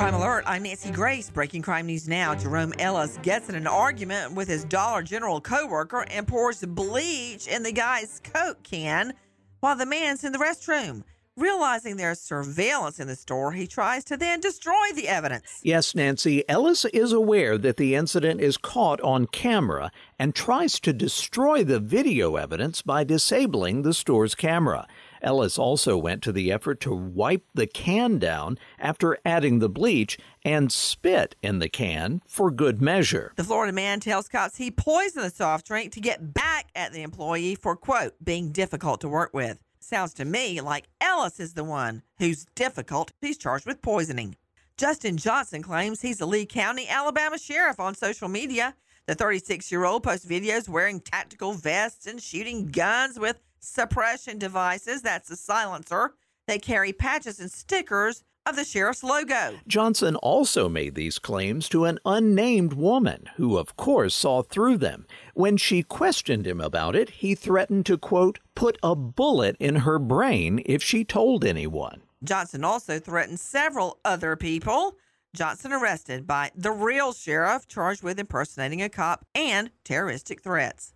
Crime Alert, I'm Nancy Grace. Breaking crime news now. Jerome Ellis gets in an argument with his Dollar General coworker and pours bleach in the guy's Coke can while the man's in the restroom. Realizing there's surveillance in the store, he tries to then destroy the evidence. Yes, Nancy, Ellis is aware that the incident is caught on camera and tries to destroy the video evidence by disabling the store's camera. Ellis also went to the effort to wipe the can down after adding the bleach and spit in the can for good measure. The Florida man tells cops he poisoned the soft drink to get back at the employee for, quote, being difficult to work with. Sounds to me like Ellis is the one who's difficult. He's charged with poisoning. Justin Johnson claims he's the Lee County, Alabama sheriff on social media. The 36 year old posts videos wearing tactical vests and shooting guns with suppression devices. That's a silencer. They carry patches and stickers of the sheriff's logo. Johnson also made these claims to an unnamed woman who, of course, saw through them. When she questioned him about it, he threatened to, quote, put a bullet in her brain if she told anyone. Johnson also threatened several other people. Johnson arrested by the real sheriff, charged with impersonating a cop and terroristic threats.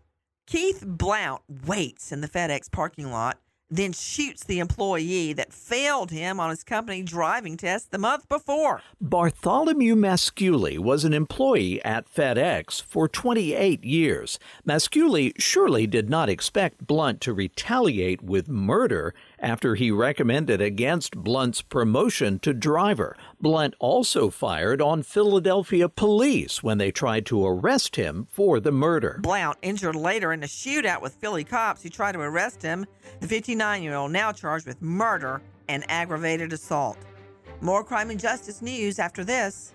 Keith Blount waits in the FedEx parking lot, then shoots the employee that failed him on his company driving test the month before. Bartholomew Masculi was an employee at FedEx for 28 years. Masculi surely did not expect Blount to retaliate with murder after he recommended against Blount's promotion to driver. Blunt also fired on Philadelphia police when they tried to arrest him for the murder. Blount injured later in a shootout with Philly cops who tried to arrest him. The 59 year old now charged with murder and aggravated assault. More crime and justice news after this.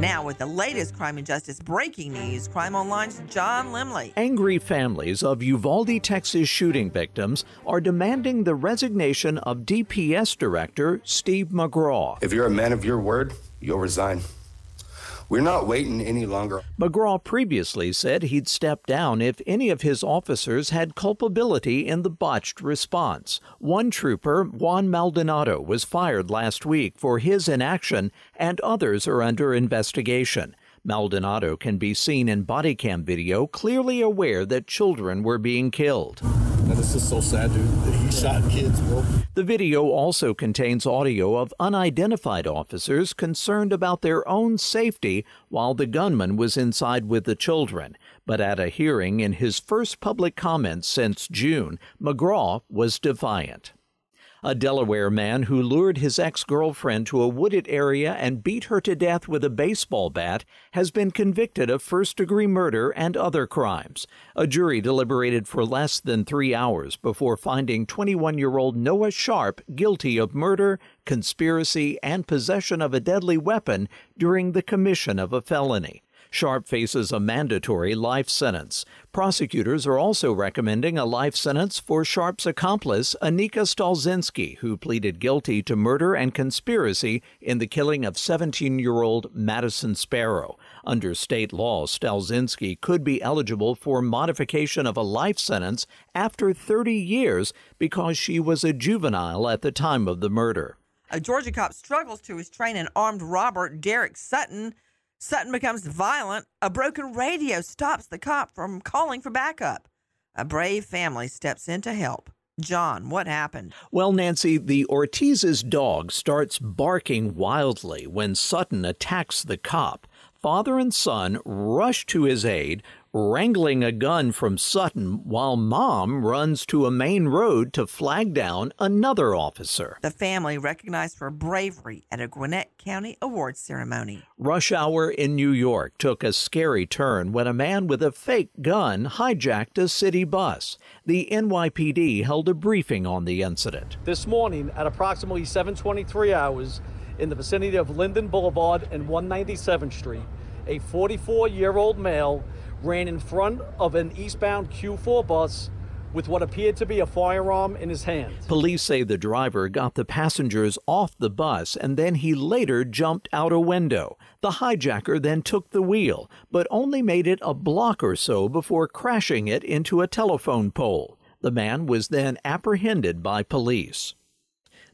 Now, with the latest crime and justice breaking news, Crime Online's John Lemley. Angry families of Uvalde, Texas shooting victims are demanding the resignation of DPS director Steve McCraw. If you're a man of your word, you'll resign. We're not waiting any longer. McCraw previously said he'd step down if any of his officers had culpability in the botched response. One trooper, Juan Maldonado, was fired last week for his inaction, and others are under investigation. Maldonado can be seen in body cam video, clearly aware that children were being killed. This is so sad, dude, he shot kids, bro. The video also contains audio of unidentified officers concerned about their own safety while the gunman was inside with the children. But at a hearing in his first public comments since June, McCraw was defiant. A Delaware man who lured his ex girlfriend to a wooded area and beat her to death with a baseball bat has been convicted of first degree murder and other crimes. A jury deliberated for less than three hours before finding 21 year old Noah Sharp guilty of murder, conspiracy, and possession of a deadly weapon during the commission of a felony. Sharp faces a mandatory life sentence. Prosecutors are also recommending a life sentence for Sharp's accomplice, Anika Stolzinski, who pleaded guilty to murder and conspiracy in the killing of 17 year old Madison Sparrow. Under state law, Stolzinski could be eligible for modification of a life sentence after 30 years because she was a juvenile at the time of the murder. A Georgia cop struggles to restrain an armed robber, Derek Sutton. Sutton becomes violent. A broken radio stops the cop from calling for backup. A brave family steps in to help. John, what happened? Well, Nancy, the Ortiz's dog starts barking wildly when Sutton attacks the cop. Father and son rush to his aid, wrangling a gun from Sutton while mom runs to a main road to flag down another officer. The family recognized for bravery at a Gwinnett County Awards ceremony. Rush hour in New York took a scary turn when a man with a fake gun hijacked a city bus. The NYPD held a briefing on the incident. This morning at approximately 7:23 hours in the vicinity of Linden Boulevard and 197th Street, a 44-year-old male ran in front of an eastbound Q4 bus with what appeared to be a firearm in his hand. Police say the driver got the passengers off the bus and then he later jumped out a window. The hijacker then took the wheel, but only made it a block or so before crashing it into a telephone pole. The man was then apprehended by police.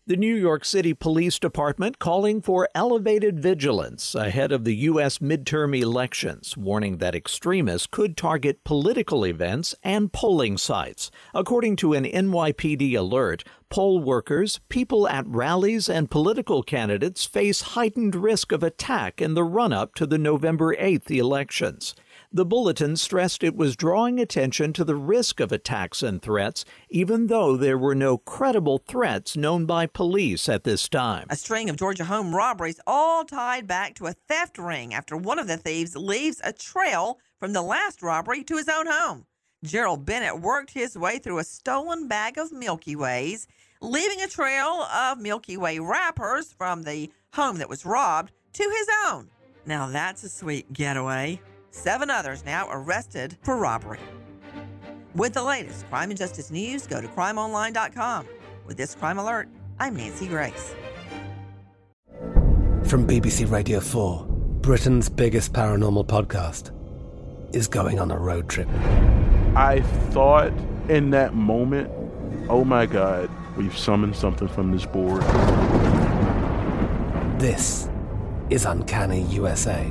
The New York City Police Department calling for elevated vigilance ahead of the U.S. midterm elections, warning that extremists could target political events and polling sites. According to an NYPD alert, poll workers, people at rallies, and political candidates face heightened risk of attack in the run up to the November 8th elections. The bulletin stressed it was drawing attention to the risk of attacks and threats, even though there were no credible threats known by police at this time. A string of Georgia home robberies all tied back to a theft ring after one of the thieves leaves a trail from the last robbery to his own home. Gerald Bennett worked his way through a stolen bag of Milky Ways, leaving a trail of Milky Way wrappers from the home that was robbed to his own. Now that's a sweet getaway. Seven others now arrested for robbery. With the latest crime and justice news, go to crimeonline.com. With this crime alert, I'm Nancy Grace. From BBC Radio 4, Britain's biggest paranormal podcast is going on a road trip. I thought in that moment, oh my God, we've summoned something from this board. This is Uncanny USA.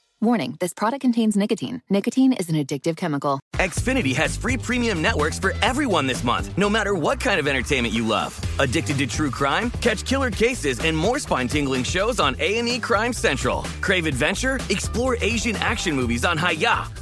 Warning this product contains nicotine. Nicotine is an addictive chemical. Xfinity has free premium networks for everyone this month, no matter what kind of entertainment you love. Addicted to true crime? Catch killer cases and more spine-tingling shows on A&E Crime Central. Crave adventure? Explore Asian action movies on Hi-YAH.